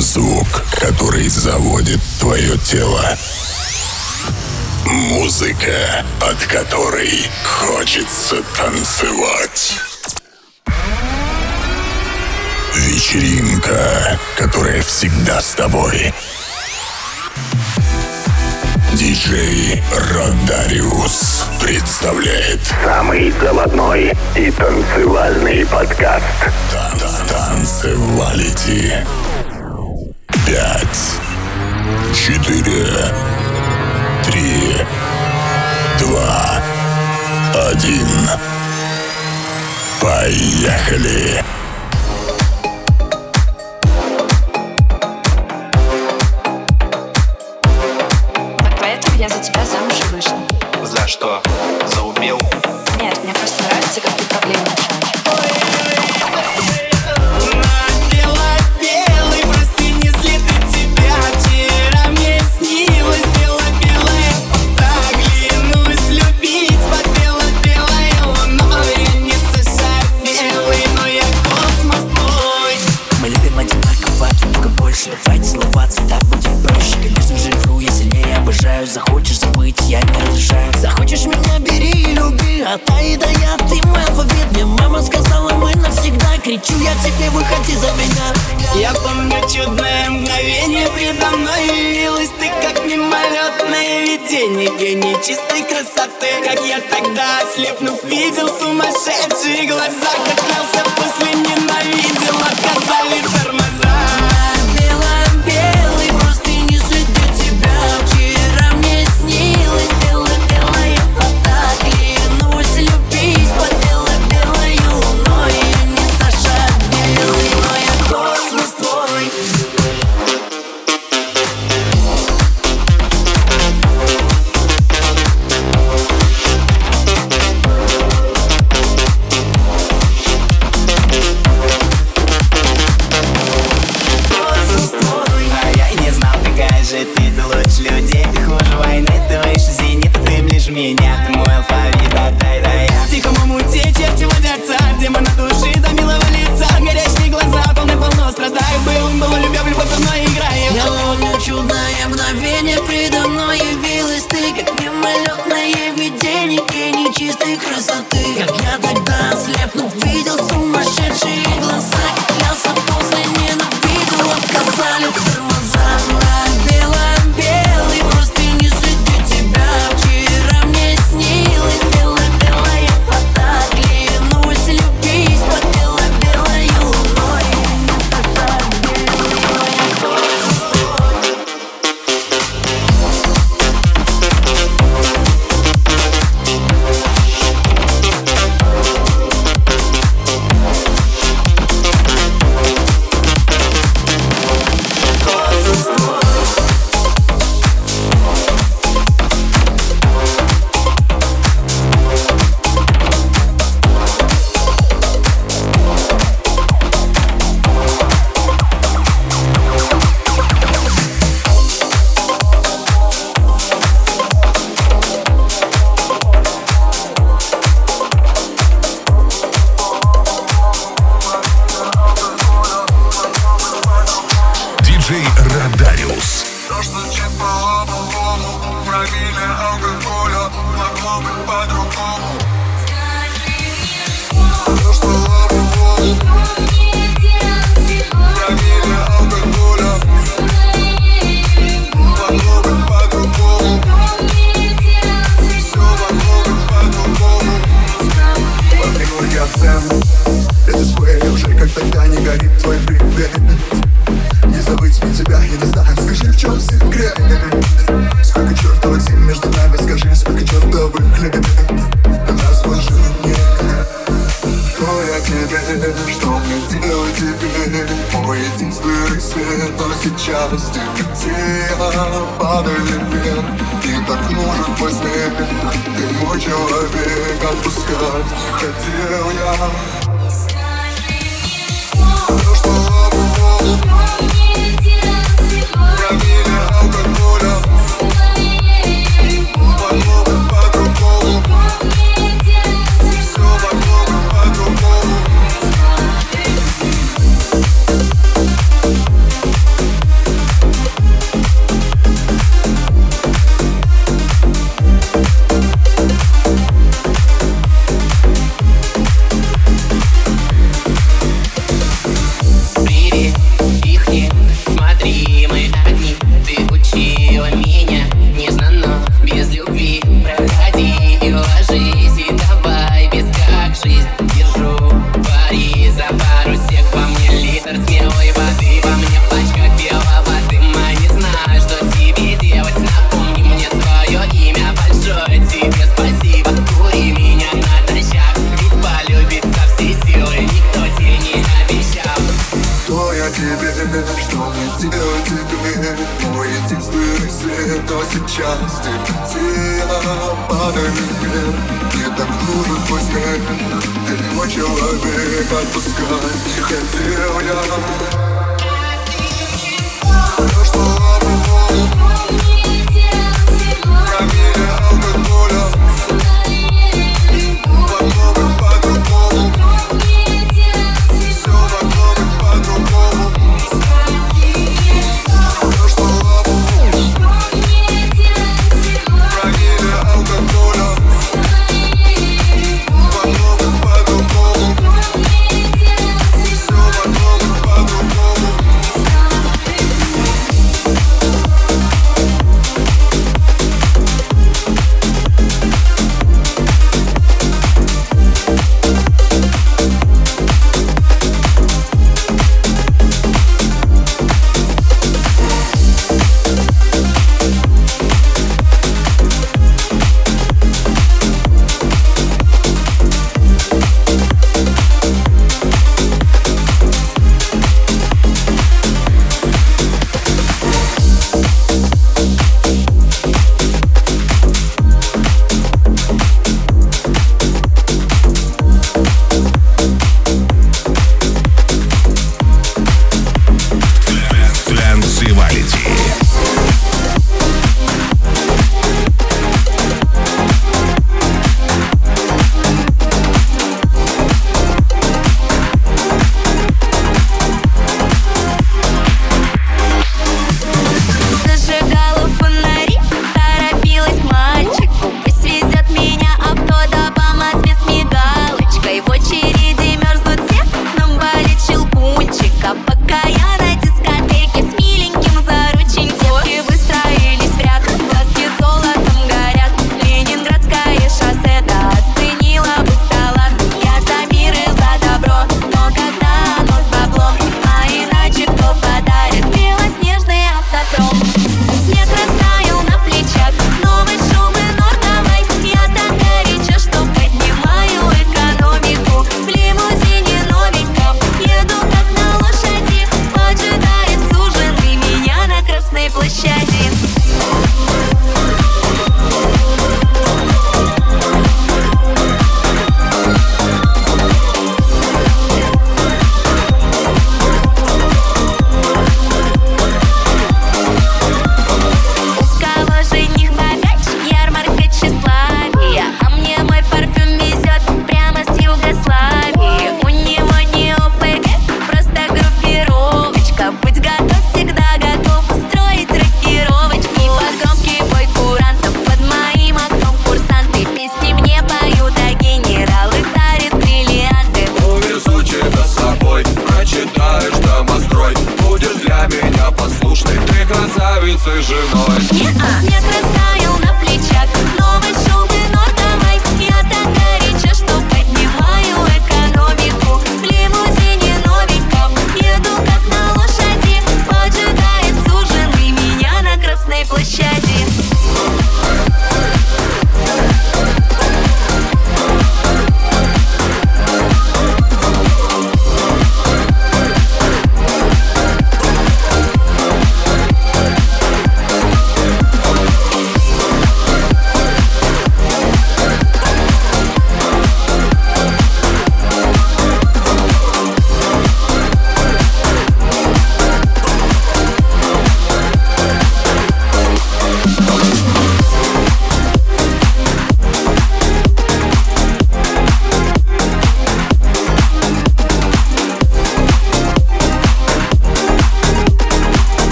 Звук, который заводит твое тело. Музыка, от которой хочется танцевать. Вечеринка, которая всегда с тобой. Диджей Родариус представляет самый заводной и танцевальный подкаст. Танцевалити. Пять, четыре, три, два, один. Поехали! я за тебя замуж и вышла. За что? За убил? Нет, мне просто нравится, как ты проблемы решаешь. Захочешь забыть, я не разрешаю Захочешь меня, бери и люби А и до Я, ты мой алфавит Мне мама сказала, мы навсегда. Кричу я тебе, выходи за меня Я помню чудное мгновение Предо мной явилась ты, как мимолетное видение Гений чистой красоты. Как я тогда, ослепнув, видел Сумасшедшие глаза. Как после ненавидел Отказали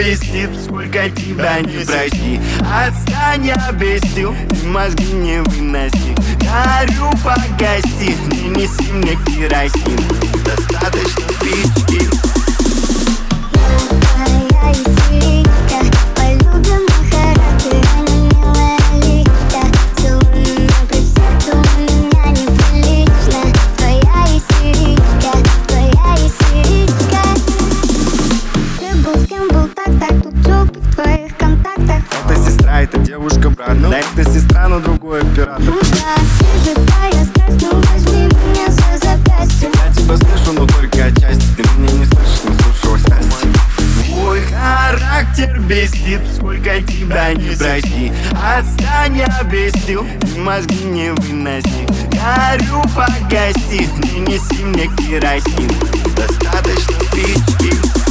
объяснит, сколько тебя не проси. Отстань, объяснил, мозги не выноси. Дарю, погаси, не неси мне керосин. Достаточно спички. Я тебя слышу, но только отчасти Ты меня не слышишь, не слушалась Настя характер бесит, сколько тебя не проси Отстань, обесил, мозги не выноси Горю, погаси, принеси мне керосин Достаточно пить.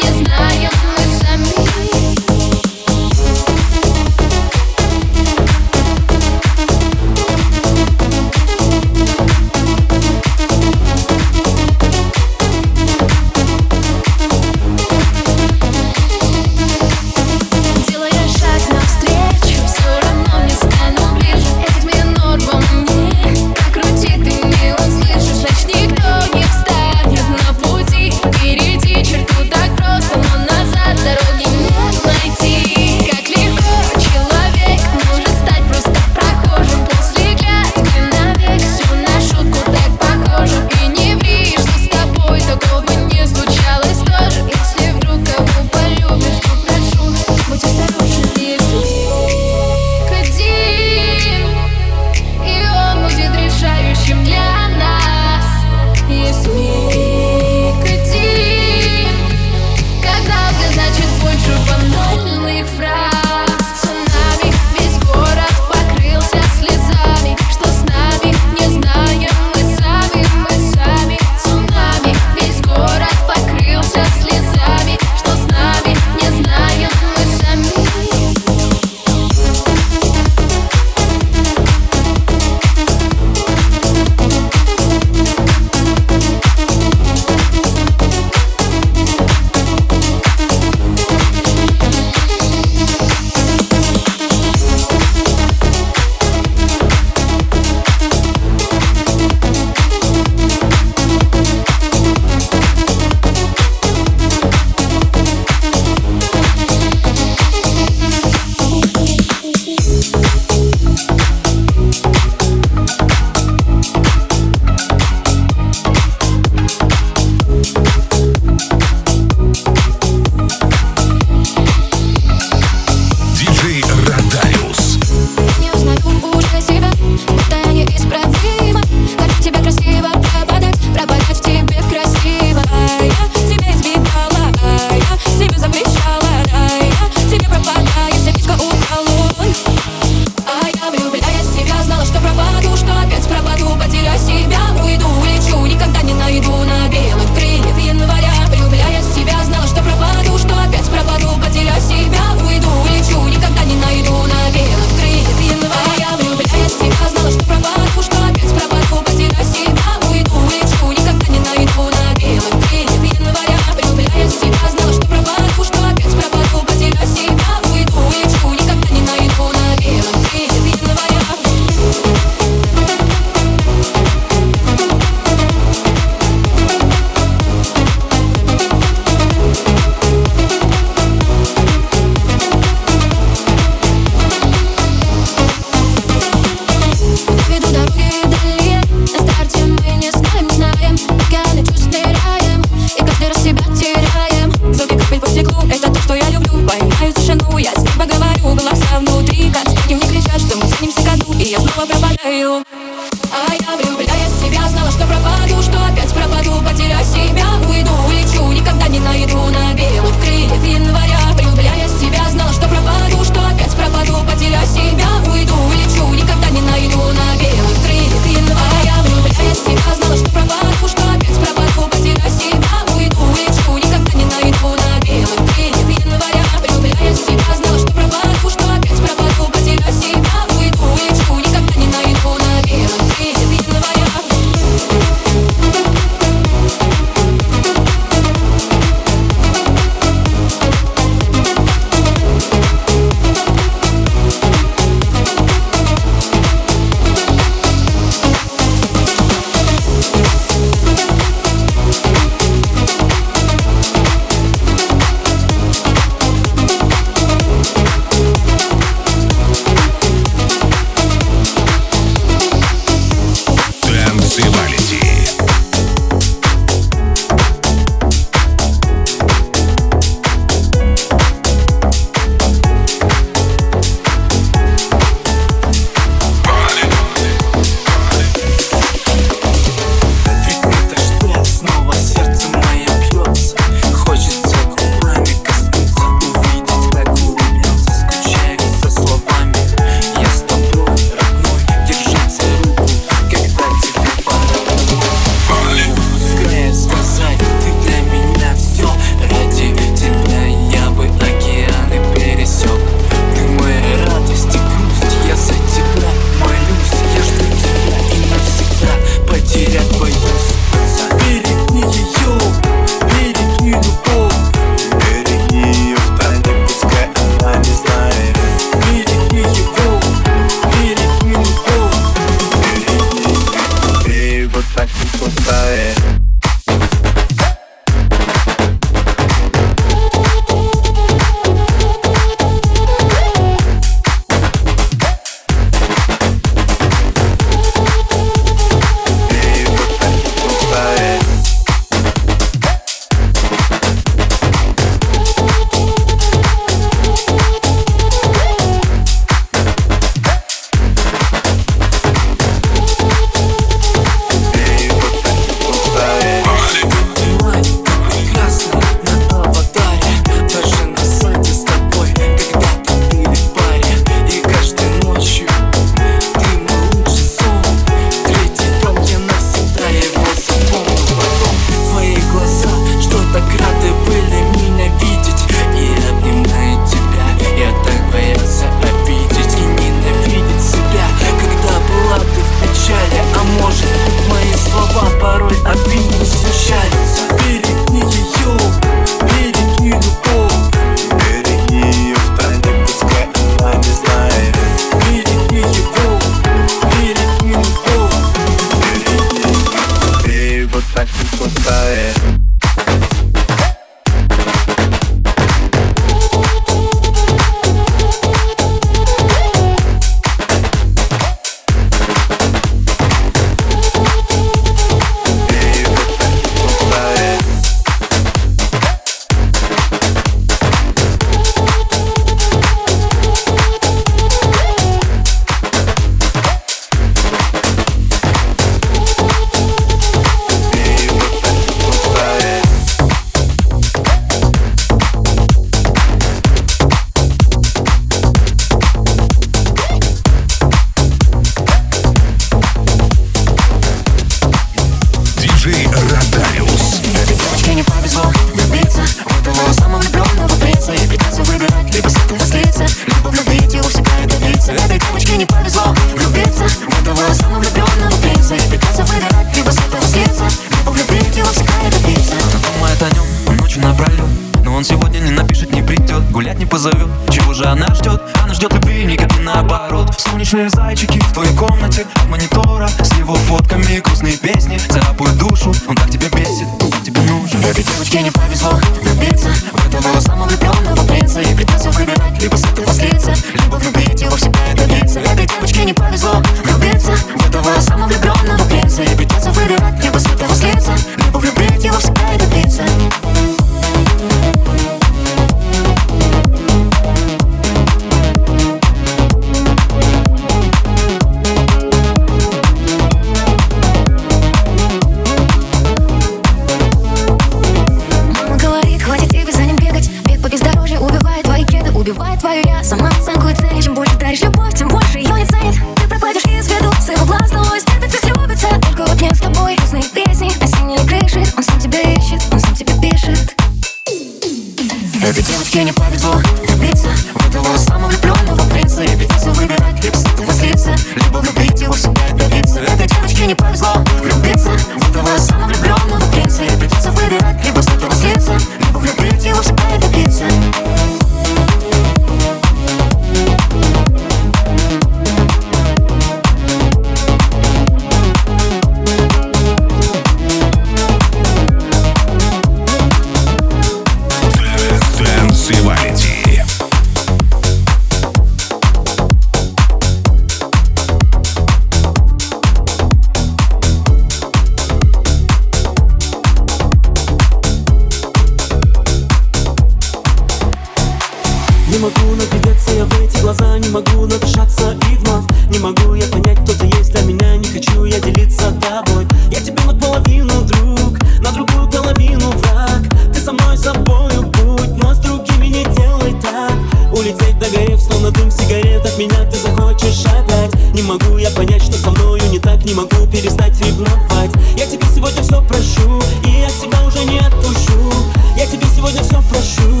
ревновать Я тебе сегодня все прошу И я тебя уже не отпущу Я тебе сегодня все прошу.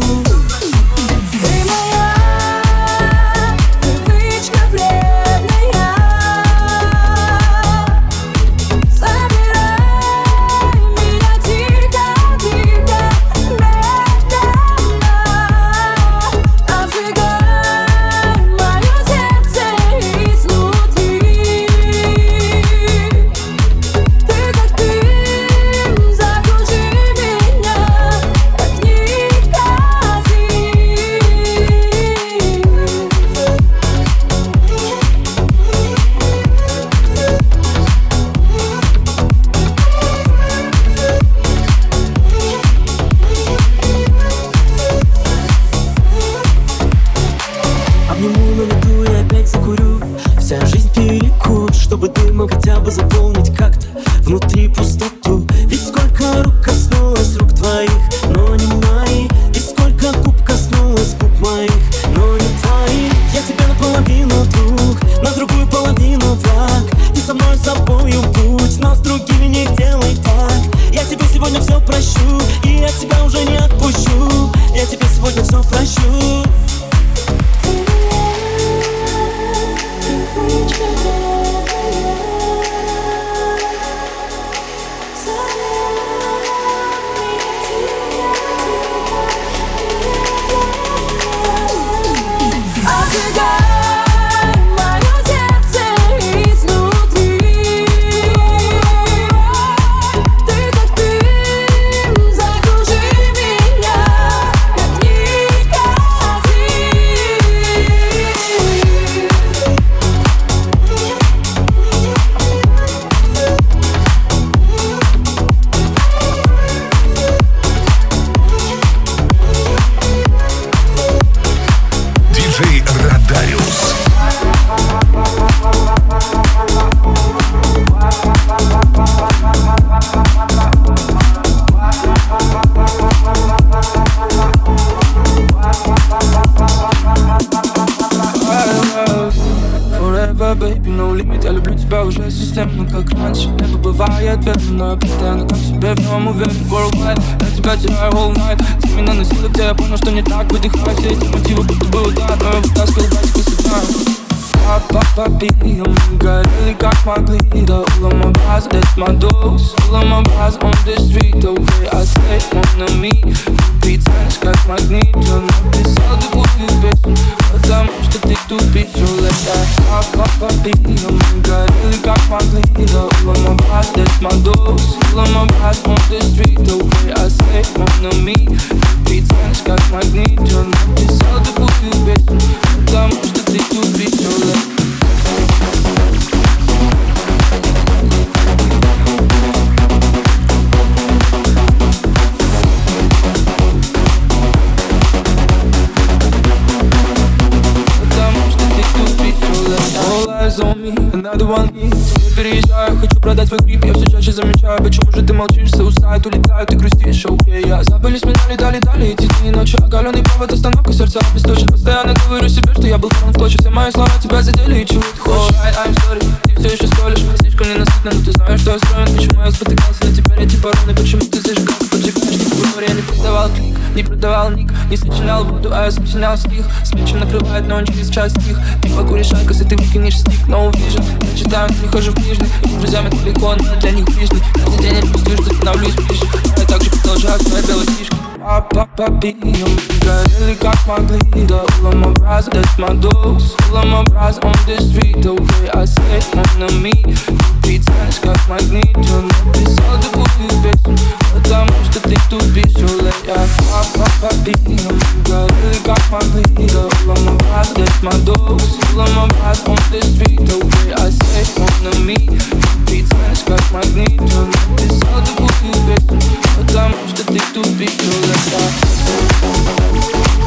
Ты моя mandou. Замечаю Почему же ты молчишь, все устают, улетают, ты грустишь, окей Я забыли меня летали, дали эти дни. И ночи Оголенный провод, остановка сердца обесточен Постоянно говорю себе, что я был порван в клочья Все мои слова тебя задели, и чего ты хочешь I'm sorry, все еще сколишь Слишком ненасытно, но ты знаешь, что я строен Почему я спотыкался, но теперь эти пароли Почему ты зажигал, поджигаешь, не я не продавал клик Не продавал ник, не сочинял воду, а я сочинял стих. Свечи накрывает, но он через час стих Ты покуришь айкос, и ты выкинешь стик No vision, я читаю, не хожу в книжный. И с друзьями далеко, но для них ближний. Каждый день я чувствую, что становлюсь ближе. Я также продолжаю свои белые фишки I pop up really Got helicopter, my leader. All of my rise, that's my dose. All of my rise on the street. The way I sit on the meat тянешь как магнит Он написал другую песню Потому что ты тупишь, Юля Я папа, пием, горели как могли Да, улом образ, that's my dogs Улом образ on the street The way I say it on me Ты тянешь как магнит Он написал другую песню Потому что ты тупишь, Юля Танцевалити.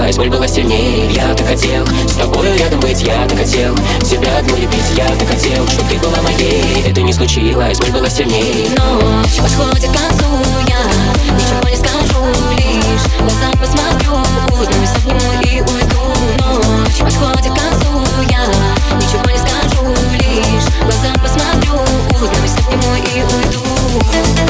случилось, боль была сильнее. Я так хотел, с тобой рядом быть Я так хотел, тебя одну любить. Я так хотел, что ты была моей. Это не случилось, боль была сильнее. Ночь подходит к концу, я ничего не скажу Лишь в глаза посмотрю, улыбнусь, обниму и уйду. Ночь подходит к концу, я ничего не скажу Лишь в глаза посмотрю, улыбнусь, обниму и уйду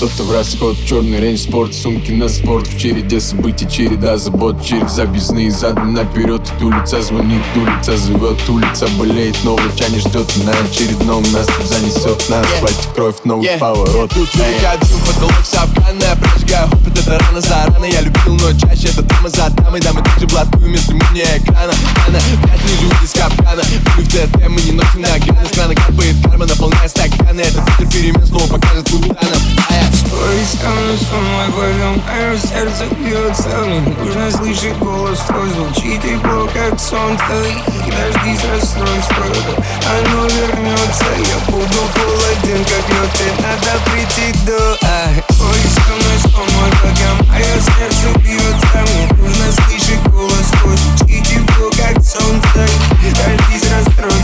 высота в расход Черный рейндж, спорт, сумки на спорт В череде событий, череда забот Через объездные задом наперед Улица звонит, улица зовет Улица болеет, новый чане ждет На очередном нас тут занесет На асфальте кровь, новый Yeah. поворот. Тут я дым, потолок сапкана Прожигаю опыт, это рано за рано Я любил, но чаще это дама за дамой Дамы также блатую, если мы не экрана. Она вряд ли живут из капкана. Мы в ТТ, мы не носим на грани Страна капает карма, наполняя стаканы. Это ветер перемен снова покажет капитанам А я Спой со мной, со мной пойдем Мое сердце бьется Мне нужно слышать голос твой. Звучит тепло, как сон твой Дожди с расстройства Оно вернется Я буду холоден, как лед Тебе надо прийти до а, Спой со мной, со мной пока Мое сердце бьется Мне нужно слышать голос твой. Звучит тепло, как сон твой Дожди с расстройства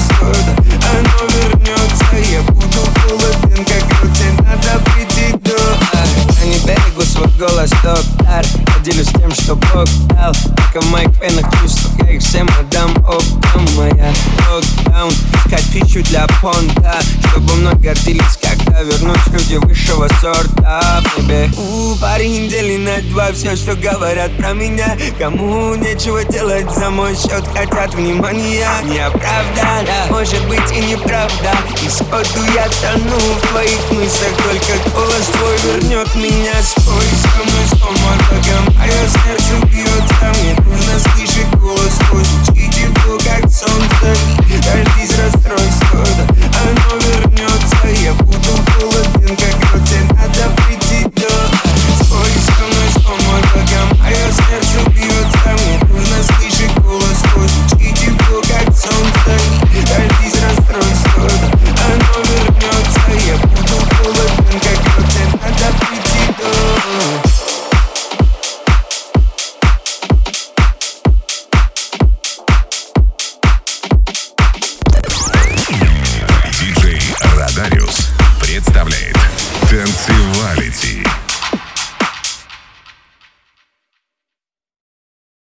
свой голос, доктор Я делюсь тем, что Бог дал. Только в моих венах чувств Я их всем отдам. Оптом Моя локдаун Искать пищу для понта Чтобы мной гордились, когда вернусь люди высшего сорта Бэби. У, парень недели на два Все, что говорят про меня. Кому нечего делать за мой счет Хотят внимания. Неоправданно Может быть и неправда. И сходу я тону в твоих мыслях Только голос твой вернет меня со мной, со мной пока Мое сердце бьется Мне нужно слышать голос твой. Звучит тепло, как солнце Дожди с расстройства Оно вернется. Я буду холоден, как Тебе надо прийти